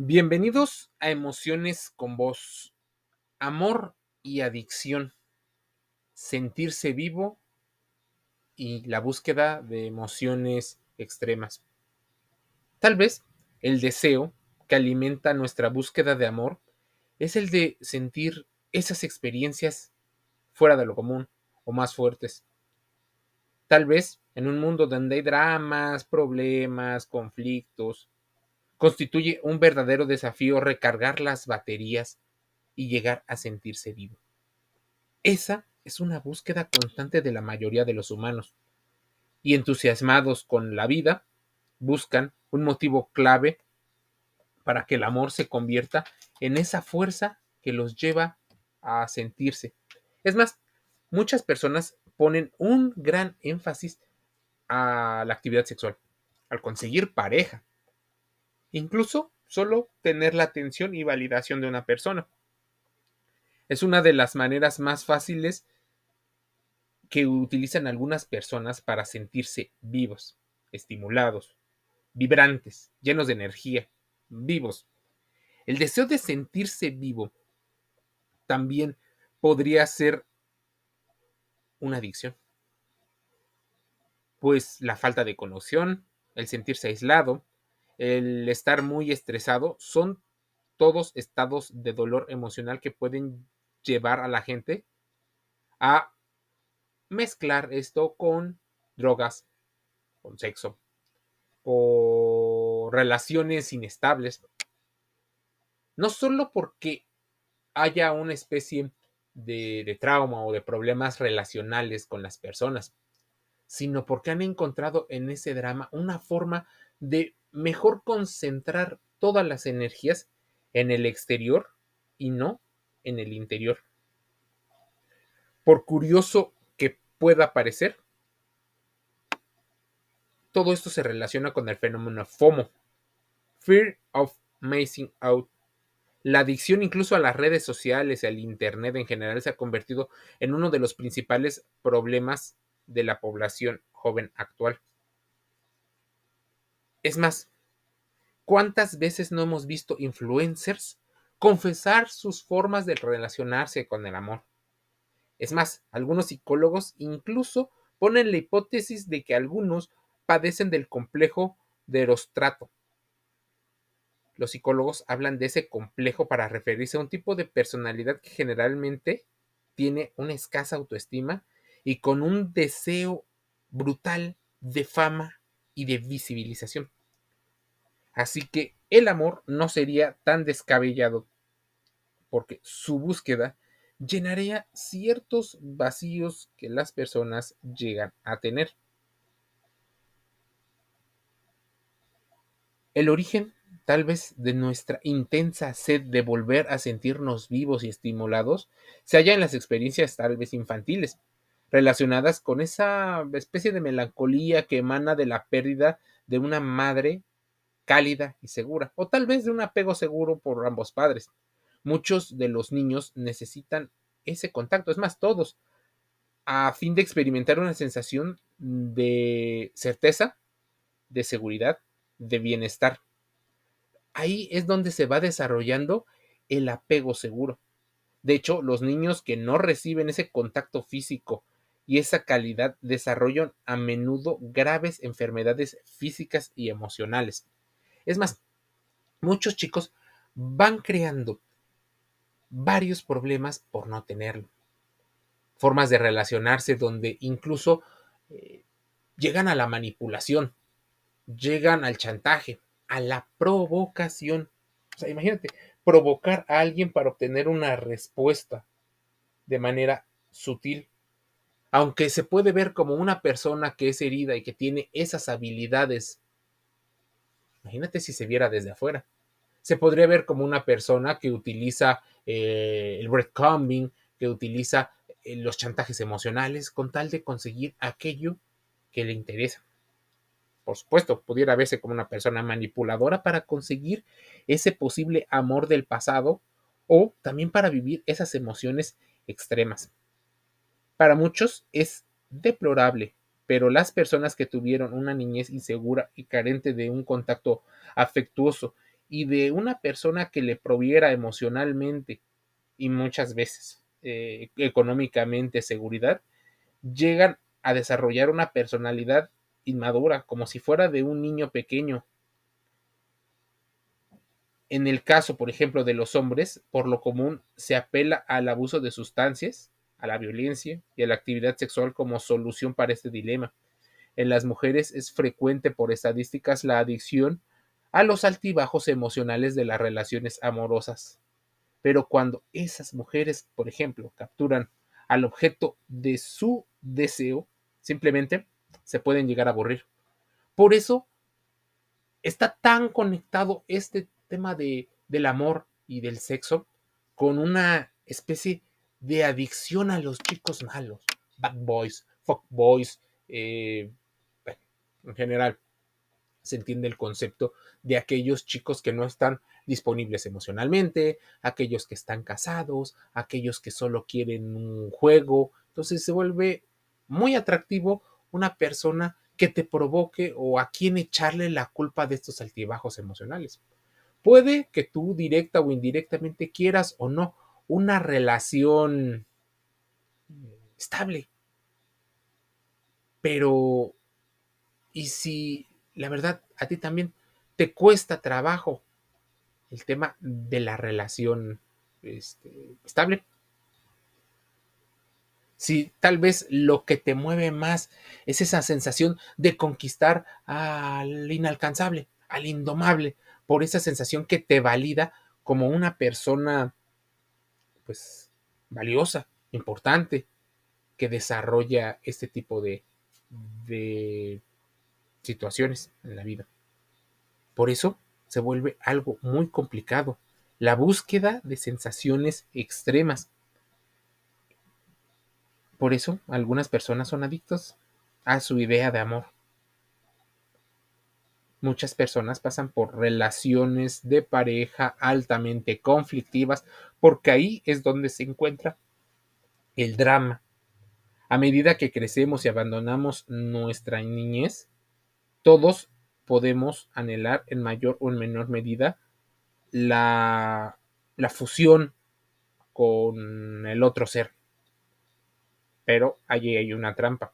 Bienvenidos a Emociones con Voz. Amor y adicción. Sentirse vivo y la búsqueda de emociones extremas. Tal vez el deseo que alimenta nuestra búsqueda de amor es el de sentir esas experiencias fuera de lo común o más fuertes. Tal vez en un mundo donde hay dramas, problemas, conflictos, constituye un verdadero desafío recargar las baterías y llegar a sentirse vivo. Esa es una búsqueda constante de la mayoría de los humanos, y entusiasmados con la vida, buscan un motivo clave para que el amor se convierta en esa fuerza que los lleva a sentirse. Es más, muchas personas ponen un gran énfasis a la actividad sexual, al conseguir pareja, incluso solo tener la atención y validación de una persona. Es una de las maneras más fáciles que utilizan algunas personas para sentirse vivos, estimulados, vibrantes, llenos de energía, vivos. El deseo de sentirse vivo también podría ser una adicción. Pues la falta de conexión, el sentirse aislado, el estar muy estresado, son todos estados de dolor emocional que pueden llevar a la gente a mezclar esto con drogas, con sexo, con relaciones inestables. No solo porque haya una especie de, de, trauma o de problemas relacionales con las personas, sino porque han encontrado en ese drama una forma de mejor concentrar todas las energías en el exterior y no en el interior. Por curioso que pueda parecer, todo esto se relaciona con el fenómeno FOMO, Fear of Missing Out. La adicción incluso a las redes sociales y al Internet en general se ha convertido en uno de los principales problemas de la población joven actual. Es más, ¿cuántas veces no hemos visto influencers confesar sus formas de relacionarse con el amor? Es más, algunos psicólogos incluso ponen la hipótesis de que algunos padecen del complejo de erostrato. Los psicólogos hablan de ese complejo para referirse a un tipo de personalidad que generalmente tiene una escasa autoestima y con un deseo brutal de fama y de visibilización. Así que el amor no sería tan descabellado porque su búsqueda llenaría ciertos vacíos que las personas llegan a tener. El origen tal vez de nuestra intensa sed de volver a sentirnos vivos y estimulados se halla en las experiencias tal vez infantiles, relacionadas con esa especie de melancolía que emana de la pérdida de una madre cálida y segura, o tal vez de un apego seguro por ambos padres. Muchos de los niños necesitan ese contacto, es más, todos, a fin de experimentar una sensación de certeza, de seguridad, de bienestar. Ahí es donde se va desarrollando el apego seguro. De hecho, los niños que no reciben ese contacto físico y esa calidad desarrollan a menudo graves enfermedades físicas y emocionales. Es más, muchos chicos van creando varios problemas por no tenerlo. Formas de relacionarse donde incluso eh, llegan a la manipulación, llegan al chantaje, a la provocación. O sea, imagínate, provocar a alguien para obtener una respuesta de manera sutil aunque se puede ver como una persona que es herida y que tiene esas habilidades, imagínate si se viera desde afuera. Se podría ver como una persona que utiliza eh, el breadcrumbing, que utiliza eh, los chantajes emocionales con tal de conseguir aquello que le interesa. Por supuesto, pudiera verse como una persona manipuladora para conseguir ese posible amor del pasado o también para vivir esas emociones extremas. Para muchos es deplorable, pero las personas que tuvieron una niñez insegura y carente de un contacto afectuoso y de una persona que le proviera emocionalmente y muchas veces eh, económicamente seguridad, llegan a desarrollar una personalidad inmadura, como si fuera de un niño pequeño. En el caso, por ejemplo, de los hombres, por lo común se apela al abuso de sustancias, a la violencia y a la actividad sexual como solución para este dilema. En las mujeres es frecuente por estadísticas la adicción a los altibajos emocionales de las relaciones amorosas. Pero cuando esas mujeres, por ejemplo, capturan al objeto de su deseo, simplemente se pueden llegar a aburrir. Por eso está tan conectado este tema de, del amor y del sexo con una especie de adicción a los chicos malos, bad boys, fuck boys, eh, en general se entiende el concepto de aquellos chicos que no están disponibles emocionalmente, aquellos que están casados, aquellos que solo quieren un juego. Entonces se vuelve muy atractivo una persona que te provoque o a quien echarle la culpa de estos altibajos emocionales. Puede que tú directa o indirectamente quieras o no una relación estable. Pero, ¿y si la verdad a ti también te cuesta trabajo el tema de la relación este, estable? Si tal vez lo que te mueve más es esa sensación de conquistar al inalcanzable, al indomable, por esa sensación que te valida como una persona, pues, valiosa, importante, que desarrolla este tipo de, de situaciones en la vida. Por eso se vuelve algo muy complicado. La búsqueda de sensaciones extremas por eso algunas personas son adictos a su idea de amor. Muchas personas pasan por relaciones de pareja altamente conflictivas porque ahí es donde se encuentra el drama. A medida que crecemos y abandonamos nuestra niñez, todos podemos anhelar en mayor o en menor medida la, la fusión con el otro ser. Pero allí hay una trampa.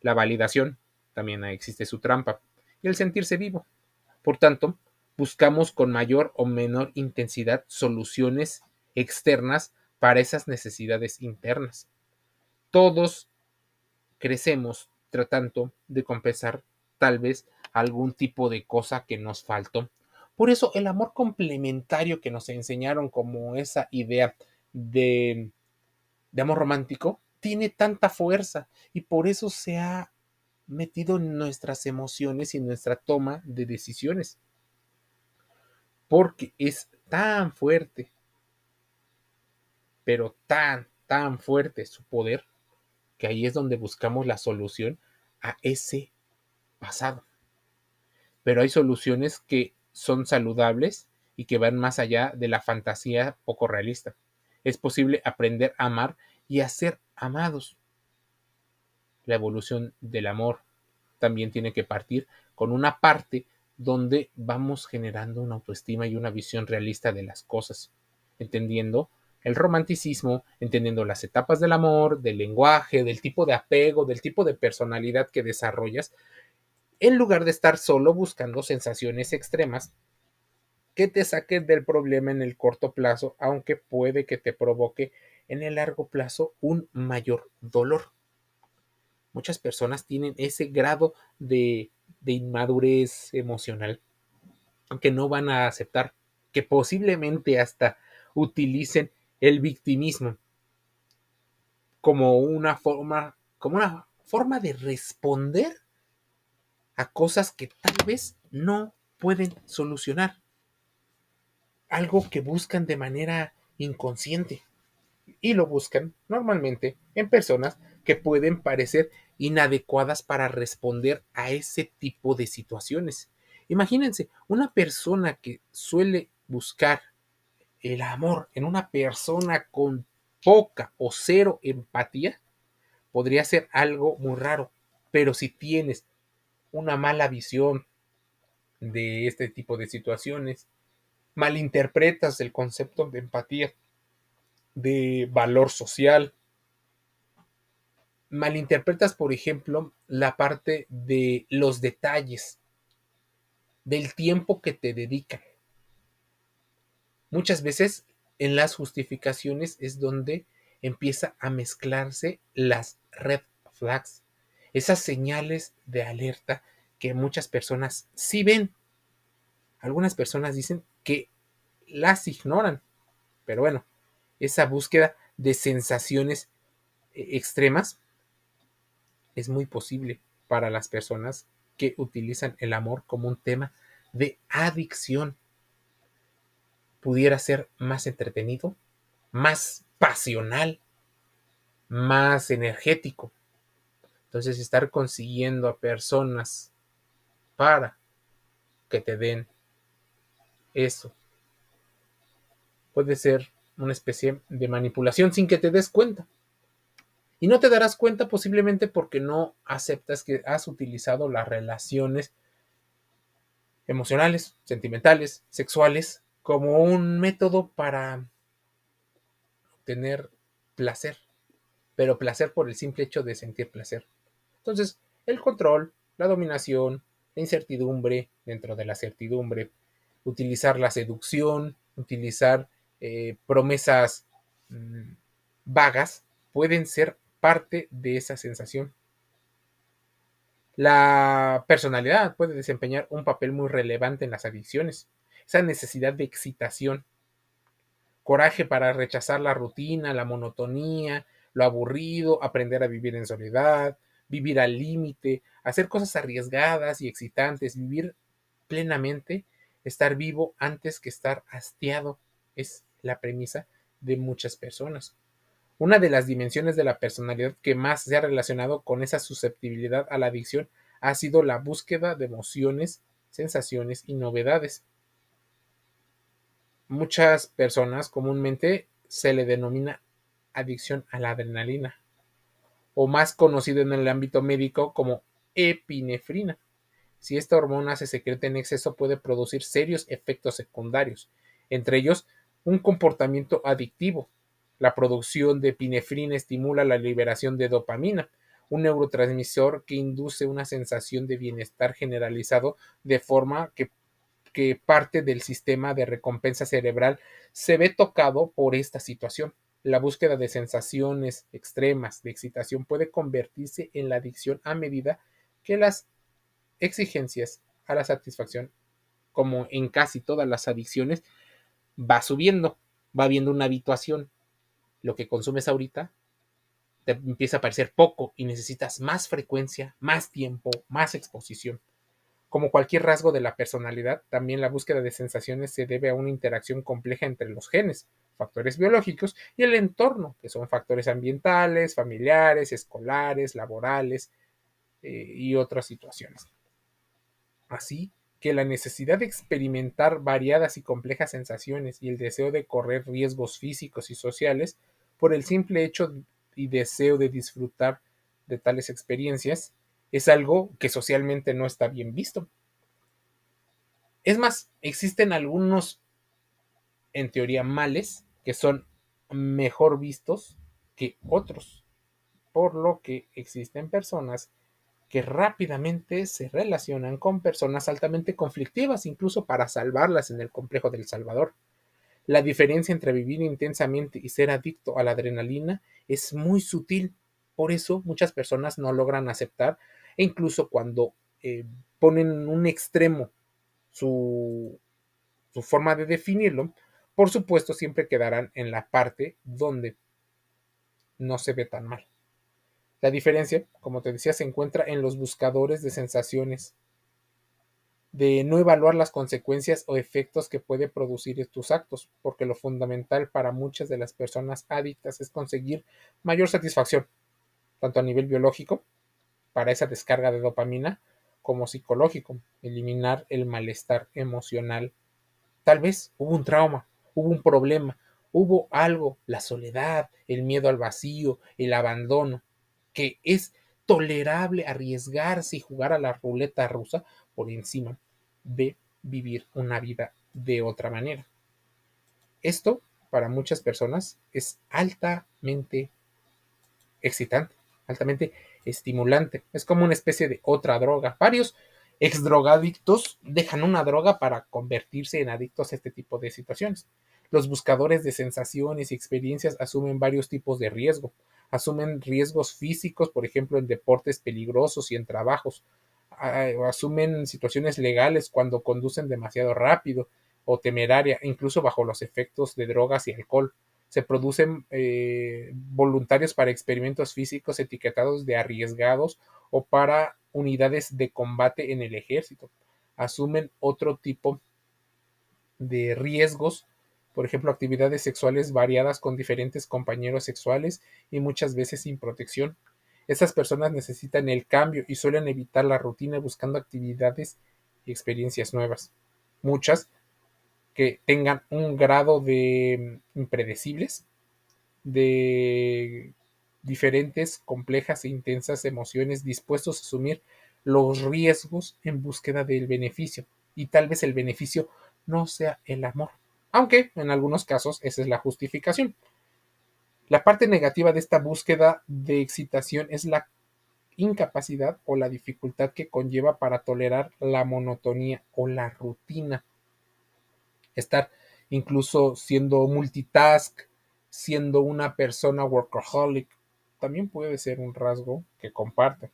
La validación, también existe su trampa. Y el sentirse vivo. Por tanto, buscamos con mayor o menor intensidad soluciones externas para esas necesidades internas. Todos crecemos tratando de compensar tal vez algún tipo de cosa que nos faltó. Por eso el amor complementario que nos enseñaron como esa idea de de amor romántico tiene tanta fuerza y por eso se ha metido en nuestras emociones y en nuestra toma de decisiones. Porque es tan fuerte, pero tan, tan fuerte su poder, que ahí es donde buscamos la solución a ese pasado. Pero hay soluciones que son saludables y que van más allá de la fantasía poco realista es posible aprender a amar y a ser amados. La evolución del amor también tiene que partir con una parte donde vamos generando una autoestima y una visión realista de las cosas, entendiendo el romanticismo, entendiendo las etapas del amor, del lenguaje, del tipo de apego, del tipo de personalidad que desarrollas, en lugar de estar solo buscando sensaciones extremas que te saque del problema en el corto plazo, aunque puede que te provoque en el largo plazo un mayor dolor. Muchas personas tienen ese grado de, inmadurez emocional, aunque no van a aceptar que posiblemente hasta utilicen el victimismo como una forma, como una forma de responder a cosas que tal vez no pueden solucionar algo que buscan de manera inconsciente. Y lo buscan normalmente en personas que pueden parecer inadecuadas para responder a ese tipo de situaciones. Imagínense, una persona que suele buscar el amor en una persona con poca o cero empatía, podría ser algo muy raro. Pero si tienes una mala visión de este tipo de situaciones, malinterpretas el concepto de empatía, de valor social, malinterpretas, por ejemplo, la parte de los detalles, del tiempo que te dedican. Muchas veces en las justificaciones es donde empieza a mezclarse las red flags, esas señales de alerta que muchas personas sí ven. Algunas personas dicen que las ignoran, pero bueno, esa búsqueda de sensaciones eh, extremas es muy posible para las personas que utilizan el amor como un tema de adicción. Pudiera ser más entretenido, más pasional, más energético. Entonces, estar consiguiendo a personas para que te den eso puede ser una especie de manipulación sin que te des cuenta. Y no te darás cuenta posiblemente porque no aceptas que has utilizado las relaciones emocionales, sentimentales, sexuales, como un método para obtener placer, pero placer por el simple hecho de sentir placer. Entonces, el control, la dominación, la incertidumbre dentro de la certidumbre, utilizar la seducción, utilizar eh, promesas mm, vagas, pueden ser parte de esa sensación. La personalidad puede desempeñar un papel muy relevante en las adicciones. Esa necesidad de excitación, coraje para rechazar la rutina, la monotonía, lo aburrido, aprender a vivir en soledad, vivir al límite, hacer cosas arriesgadas y excitantes, vivir plenamente, estar vivo antes que estar hastiado, es la premisa de muchas personas. Una de las dimensiones de la personalidad que más se ha relacionado con esa susceptibilidad a la adicción ha sido la búsqueda de emociones, sensaciones y novedades. Muchas personas comúnmente se le denomina adicción a la adrenalina, o más conocido en el ámbito médico como epinefrina. Si esta hormona se secreta en exceso puede producir serios efectos secundarios, entre ellos un comportamiento adictivo, la producción de epinefrina estimula la liberación de dopamina, un neurotransmisor que induce una sensación de bienestar generalizado de forma que, que parte del sistema de recompensa cerebral se ve tocado por esta situación. La búsqueda de sensaciones extremas de excitación puede convertirse en la adicción a medida que las exigencias a la satisfacción, como en casi todas las adicciones, va subiendo, va habiendo una habituación lo que consumes ahorita te empieza a parecer poco y necesitas más frecuencia, más tiempo, más exposición. Como cualquier rasgo de la personalidad, también la búsqueda de sensaciones se debe a una interacción compleja entre los genes, factores biológicos y el entorno, que son factores ambientales, familiares, escolares, laborales eh, y otras situaciones. Así que la necesidad de experimentar variadas y complejas sensaciones y el deseo de correr riesgos físicos y sociales por el simple hecho y deseo de disfrutar de tales experiencias es algo que socialmente no está bien visto. Es más, existen algunos, en teoría, males que son mejor vistos que otros, por lo que existen personas que rápidamente se relacionan con personas altamente conflictivas, incluso para salvarlas en el complejo del Salvador. La diferencia entre vivir intensamente y ser adicto a la adrenalina es muy sutil, por eso muchas personas no logran aceptar e incluso cuando eh, ponen en un extremo su, su forma de definirlo, por supuesto siempre quedarán en la parte donde no se ve tan mal. La diferencia, como te decía, se encuentra en los buscadores de sensaciones, de no evaluar las consecuencias o efectos que puede producir tus actos, porque lo fundamental para muchas de las personas adictas es conseguir mayor satisfacción, tanto a nivel biológico, para esa descarga de dopamina, como psicológico, eliminar el malestar emocional. Tal vez hubo un trauma, hubo un problema, hubo algo, la soledad, el miedo al vacío, el abandono, que es tolerable arriesgarse y jugar a la ruleta rusa por encima de vivir una vida de otra manera. Esto para muchas personas es altamente excitante, altamente estimulante. Es como una especie de otra droga. Varios exdrogadictos dejan una droga para convertirse en adictos a este tipo de situaciones. Los buscadores de sensaciones y experiencias asumen varios tipos de riesgo. Asumen riesgos físicos, por ejemplo, en deportes peligrosos y en trabajos. Asumen situaciones legales cuando conducen demasiado rápido o temeraria, incluso bajo los efectos de drogas y alcohol se producen eh, voluntarios para experimentos físicos etiquetados de arriesgados o para unidades de combate en el ejército. Asumen otro tipo de riesgos, por ejemplo, actividades sexuales variadas con diferentes compañeros sexuales y muchas veces sin protección. Estas personas necesitan el cambio y suelen evitar la rutina buscando actividades y experiencias nuevas. Muchas que tengan un grado de mm, impredecibles, de diferentes, complejas e intensas emociones dispuestos a asumir los riesgos en búsqueda del beneficio. Y tal vez el beneficio no sea el amor, aunque en algunos casos esa es la justificación. La parte negativa de esta búsqueda de excitación es la incapacidad o la dificultad que conlleva para tolerar la monotonía o la rutina estar incluso siendo multitask, siendo una persona workaholic, también puede ser un rasgo que comparte.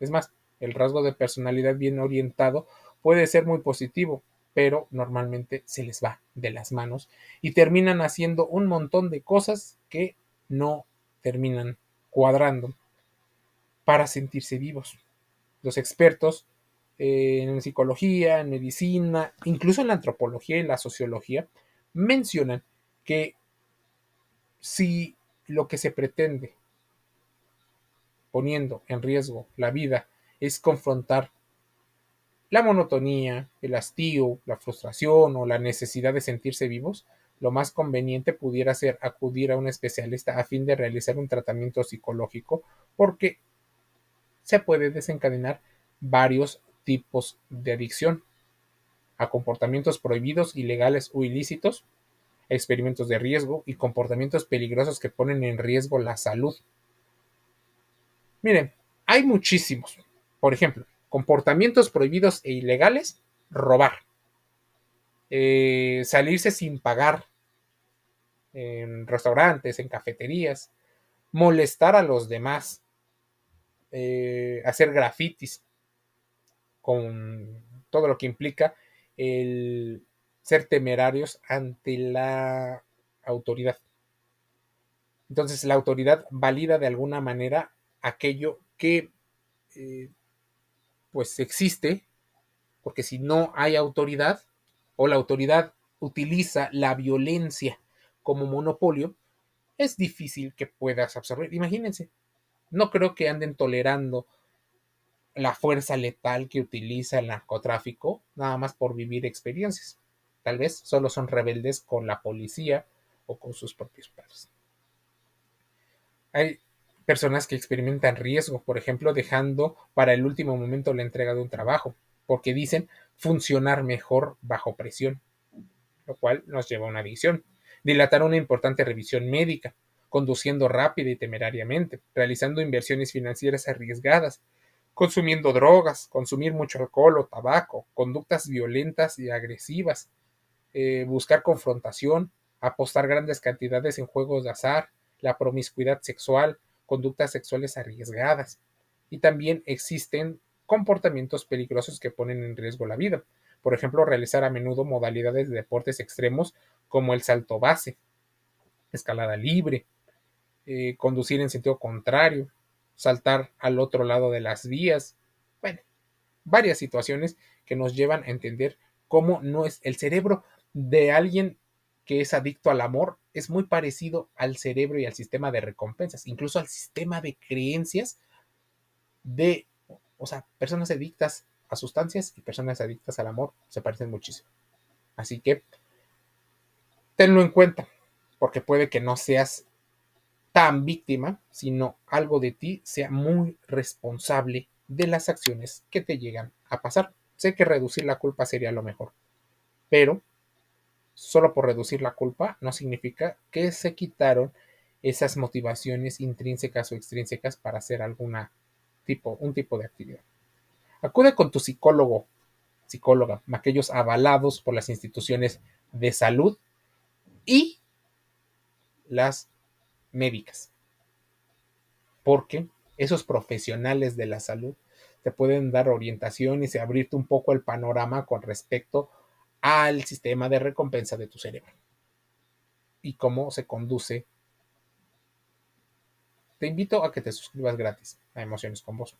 Es más, el rasgo de personalidad bien orientado puede ser muy positivo, pero normalmente se les va de las manos y terminan haciendo un montón de cosas que no terminan cuadrando para sentirse vivos. Los expertos en psicología, en medicina, incluso en la antropología y la sociología, mencionan que si lo que se pretende poniendo en riesgo la vida es confrontar la monotonía, el hastío, la frustración o la necesidad de sentirse vivos, lo más conveniente pudiera ser acudir a un especialista a fin de realizar un tratamiento psicológico porque se puede desencadenar varios tipos de adicción, a comportamientos prohibidos, ilegales o ilícitos, experimentos de riesgo y comportamientos peligrosos que ponen en riesgo la salud. Miren, hay muchísimos. Por ejemplo, comportamientos prohibidos e ilegales, robar, eh, salirse sin pagar en restaurantes, en cafeterías, molestar a los demás, eh, hacer grafitis, con todo lo que implica el ser temerarios ante la autoridad. Entonces la autoridad valida de alguna manera aquello que eh, pues existe, porque si no hay autoridad o la autoridad utiliza la violencia como monopolio, es difícil que puedas absorber. Imagínense, no creo que anden tolerando la fuerza letal que utiliza el narcotráfico nada más por vivir experiencias. Tal vez solo son rebeldes con la policía o con sus propios padres. Hay personas que experimentan riesgo, por ejemplo, dejando para el último momento la entrega de un trabajo, porque dicen funcionar mejor bajo presión, lo cual nos lleva a una adicción. Dilatar una importante revisión médica, conduciendo rápida y temerariamente, realizando inversiones financieras arriesgadas, consumiendo drogas, consumir mucho alcohol o tabaco, conductas violentas y agresivas, eh, buscar confrontación, apostar grandes cantidades en juegos de azar, la promiscuidad sexual, conductas sexuales arriesgadas. Y también existen comportamientos peligrosos que ponen en riesgo la vida. Por ejemplo, realizar a menudo modalidades de deportes extremos como el salto base, escalada libre, eh, conducir en sentido contrario, saltar al otro lado de las vías. Bueno, varias situaciones que nos llevan a entender cómo no es el cerebro de alguien que es adicto al amor es muy parecido al cerebro y al sistema de recompensas, incluso al sistema de creencias de, o sea, personas adictas a sustancias y personas adictas al amor se parecen muchísimo. Así que tenlo en cuenta, porque puede que no seas tan víctima, sino algo de ti sea muy responsable de las acciones que te llegan a pasar. sé que reducir la culpa sería lo mejor, pero solo por reducir la culpa no significa que se quitaron esas motivaciones intrínsecas o extrínsecas para hacer alguna tipo, un tipo de actividad. Acude con tu psicólogo, psicóloga, aquellos avalados por las instituciones de salud y las médicas. Porque esos profesionales de la salud te pueden dar orientaciones y abrirte un poco el panorama con respecto al sistema de recompensa de tu cerebro y cómo se conduce. Te invito a que te suscribas gratis a Emociones con Vos.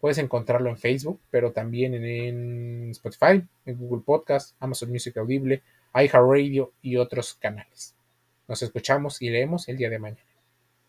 Puedes encontrarlo en Facebook, pero también en Spotify, en Google Podcast, Amazon Music Audible, iHeartRadio y otros canales. Nos escuchamos y leemos el día de mañana.